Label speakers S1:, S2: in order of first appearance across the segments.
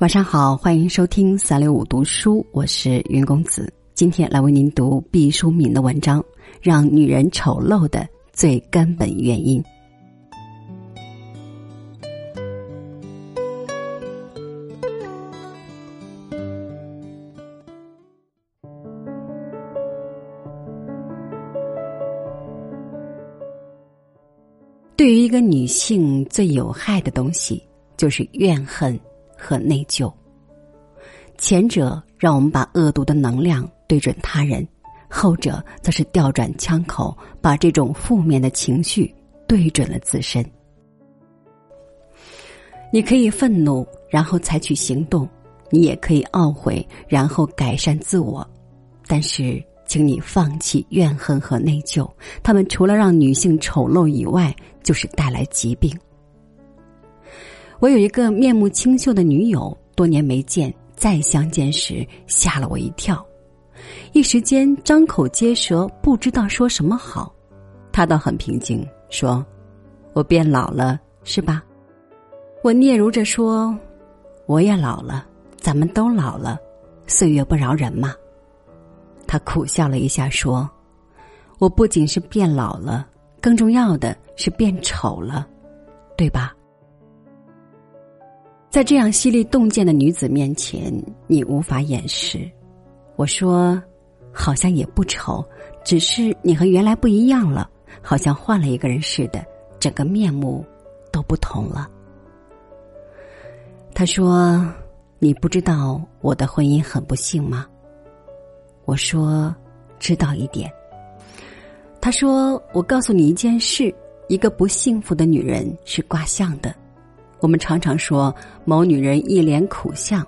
S1: 晚上好，欢迎收听三六五读书，我是云公子。今天来为您读毕淑敏的文章《让女人丑陋的最根本原因》。对于一个女性最有害的东西，就是怨恨。和内疚，前者让我们把恶毒的能量对准他人，后者则是调转枪口，把这种负面的情绪对准了自身。你可以愤怒，然后采取行动；你也可以懊悔，然后改善自我。但是，请你放弃怨恨和内疚，他们除了让女性丑陋以外，就是带来疾病。我有一个面目清秀的女友，多年没见，再相见时吓了我一跳，一时间张口结舌，不知道说什么好。她倒很平静，说：“我变老了，是吧？”我嗫嚅着说：“我也老了，咱们都老了，岁月不饶人嘛。”她苦笑了一下，说：“我不仅是变老了，更重要的是变丑了，对吧？”在这样犀利洞见的女子面前，你无法掩饰。我说，好像也不丑，只是你和原来不一样了，好像换了一个人似的，整个面目都不同了。他说：“你不知道我的婚姻很不幸吗？”我说：“知道一点。”他说：“我告诉你一件事，一个不幸福的女人是卦象的。”我们常常说某女人一脸苦相，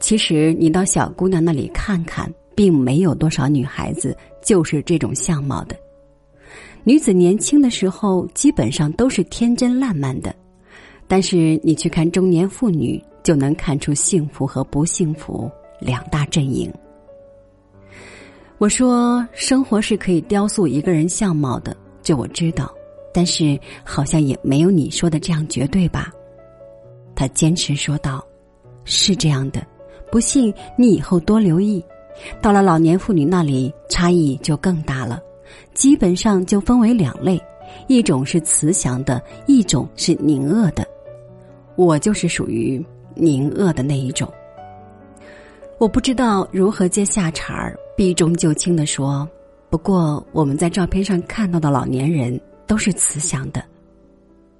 S1: 其实你到小姑娘那里看看，并没有多少女孩子就是这种相貌的。女子年轻的时候基本上都是天真烂漫的，但是你去看中年妇女，就能看出幸福和不幸福两大阵营。我说，生活是可以雕塑一个人相貌的，这我知道。但是好像也没有你说的这样绝对吧？他坚持说道：“是这样的，不信你以后多留意。到了老年妇女那里，差异就更大了，基本上就分为两类：一种是慈祥的，一种是凝恶的。我就是属于凝恶的那一种。我不知道如何接下茬儿，避重就轻的说：不过我们在照片上看到的老年人。”都是慈祥的，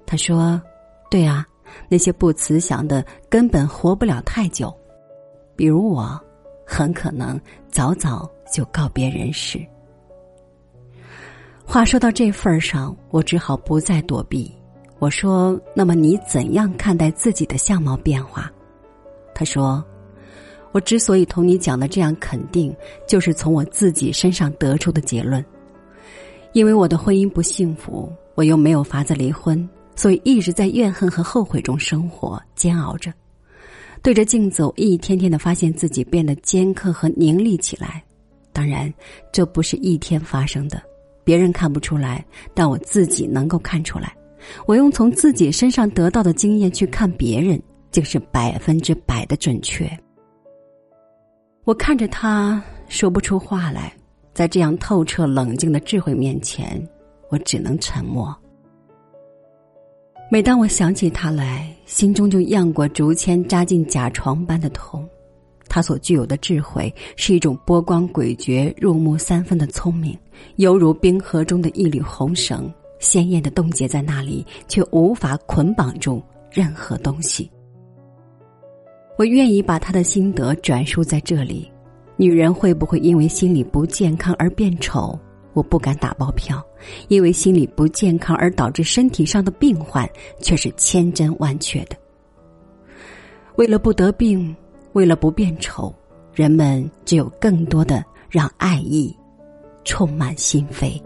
S1: 他说：“对啊，那些不慈祥的根本活不了太久，比如我，很可能早早就告别人世。”话说到这份儿上，我只好不再躲避。我说：“那么你怎样看待自己的相貌变化？”他说：“我之所以同你讲的这样肯定，就是从我自己身上得出的结论。”因为我的婚姻不幸福，我又没有法子离婚，所以一直在怨恨和后悔中生活，煎熬着。对着镜子，我一天天的发现自己变得尖刻和凝厉起来。当然，这不是一天发生的，别人看不出来，但我自己能够看出来。我用从自己身上得到的经验去看别人，就是百分之百的准确。我看着他，说不出话来。在这样透彻冷静的智慧面前，我只能沉默。每当我想起他来，心中就漾过竹签扎进甲床般的痛。他所具有的智慧是一种波光诡谲、入木三分的聪明，犹如冰河中的一缕红绳，鲜艳的冻结在那里，却无法捆绑住任何东西。我愿意把他的心得转述在这里。女人会不会因为心理不健康而变丑？我不敢打包票，因为心理不健康而导致身体上的病患却是千真万确的。为了不得病，为了不变丑，人们只有更多的让爱意充满心扉。